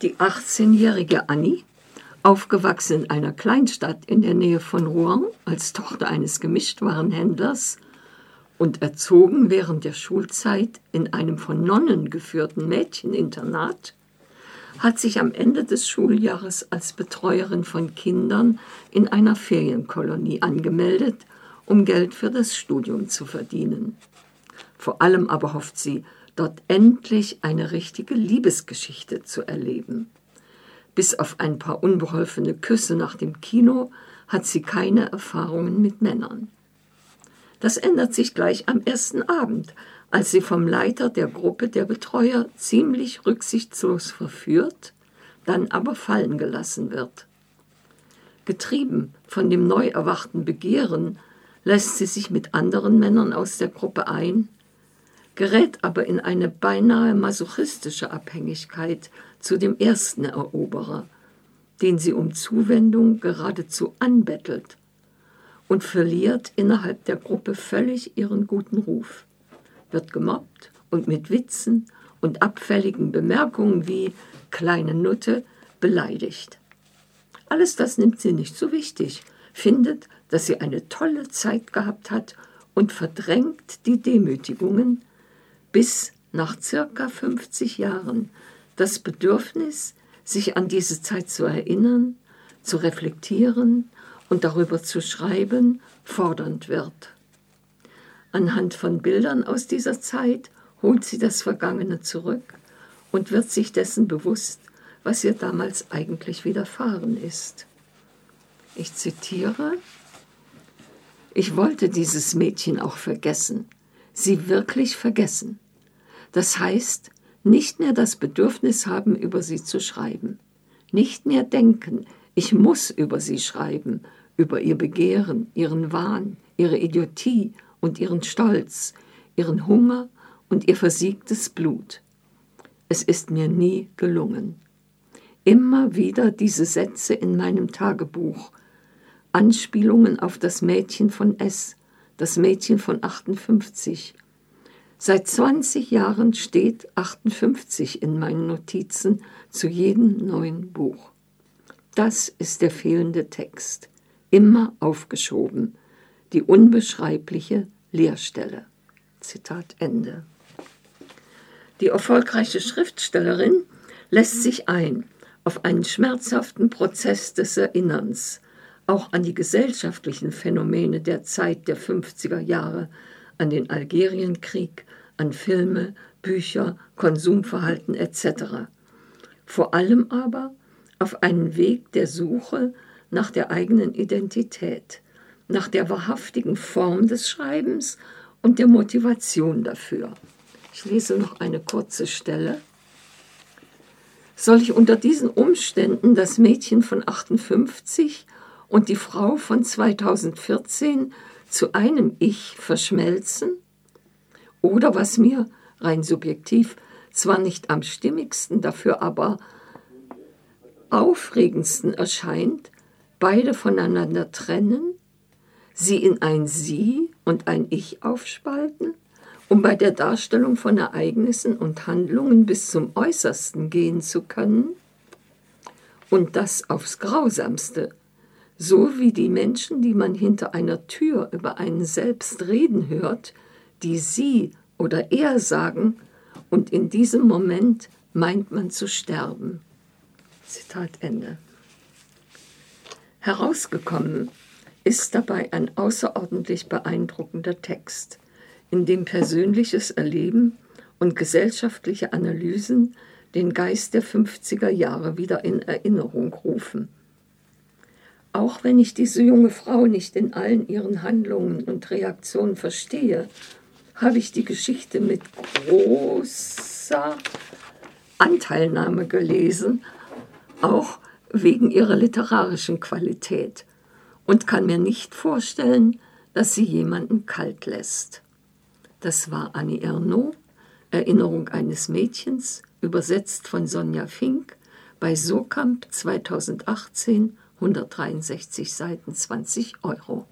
Die 18-jährige Annie, aufgewachsen in einer Kleinstadt in der Nähe von Rouen als Tochter eines Gemischtwarenhändlers und erzogen während der Schulzeit in einem von Nonnen geführten Mädcheninternat, hat sich am Ende des Schuljahres als Betreuerin von Kindern in einer Ferienkolonie angemeldet, um Geld für das Studium zu verdienen. Vor allem aber hofft sie, dort endlich eine richtige Liebesgeschichte zu erleben. Bis auf ein paar unbeholfene Küsse nach dem Kino hat sie keine Erfahrungen mit Männern. Das ändert sich gleich am ersten Abend, als sie vom Leiter der Gruppe der Betreuer ziemlich rücksichtslos verführt, dann aber fallen gelassen wird. Getrieben von dem neu erwachten Begehren lässt sie sich mit anderen Männern aus der Gruppe ein, gerät aber in eine beinahe masochistische Abhängigkeit zu dem ersten Eroberer, den sie um Zuwendung geradezu anbettelt und verliert innerhalb der Gruppe völlig ihren guten Ruf wird gemobbt und mit Witzen und abfälligen Bemerkungen wie kleine Nutte beleidigt. Alles das nimmt sie nicht so wichtig, findet, dass sie eine tolle Zeit gehabt hat und verdrängt die Demütigungen, bis nach circa 50 Jahren das Bedürfnis, sich an diese Zeit zu erinnern, zu reflektieren und darüber zu schreiben, fordernd wird. Anhand von Bildern aus dieser Zeit holt sie das Vergangene zurück und wird sich dessen bewusst, was ihr damals eigentlich widerfahren ist. Ich zitiere, ich wollte dieses Mädchen auch vergessen, sie wirklich vergessen. Das heißt, nicht mehr das Bedürfnis haben, über sie zu schreiben, nicht mehr denken, ich muss über sie schreiben, über ihr Begehren, ihren Wahn, ihre Idiotie und ihren Stolz, ihren Hunger und ihr versiegtes Blut. Es ist mir nie gelungen. Immer wieder diese Sätze in meinem Tagebuch, Anspielungen auf das Mädchen von S, das Mädchen von 58. Seit 20 Jahren steht 58 in meinen Notizen zu jedem neuen Buch. Das ist der fehlende Text, immer aufgeschoben, die unbeschreibliche Leerstelle. Zitat Ende. Die erfolgreiche Schriftstellerin lässt sich ein auf einen schmerzhaften Prozess des Erinnerns, auch an die gesellschaftlichen Phänomene der Zeit der 50er Jahre, an den Algerienkrieg, an Filme, Bücher, Konsumverhalten etc. Vor allem aber auf einen Weg der Suche nach der eigenen Identität, nach der wahrhaftigen Form des Schreibens und der Motivation dafür. Ich lese noch eine kurze Stelle. Soll ich unter diesen Umständen das Mädchen von 58 und die Frau von 2014 zu einem Ich verschmelzen? Oder was mir rein subjektiv zwar nicht am stimmigsten, dafür aber aufregendsten erscheint, beide voneinander trennen sie in ein Sie und ein Ich aufspalten, um bei der Darstellung von Ereignissen und Handlungen bis zum Äußersten gehen zu können? Und das aufs Grausamste, so wie die Menschen, die man hinter einer Tür über einen selbst reden hört, die sie oder er sagen, und in diesem Moment meint man zu sterben. Zitat Ende. Herausgekommen ist dabei ein außerordentlich beeindruckender Text, in dem persönliches Erleben und gesellschaftliche Analysen den Geist der 50er Jahre wieder in Erinnerung rufen. Auch wenn ich diese junge Frau nicht in allen ihren Handlungen und Reaktionen verstehe, habe ich die Geschichte mit großer Anteilnahme gelesen, auch wegen ihrer literarischen Qualität und kann mir nicht vorstellen, dass sie jemanden kalt lässt. Das war Annie Ernaux, Erinnerung eines Mädchens, übersetzt von Sonja Fink, bei Sokamp 2018, 163 Seiten, 20 Euro.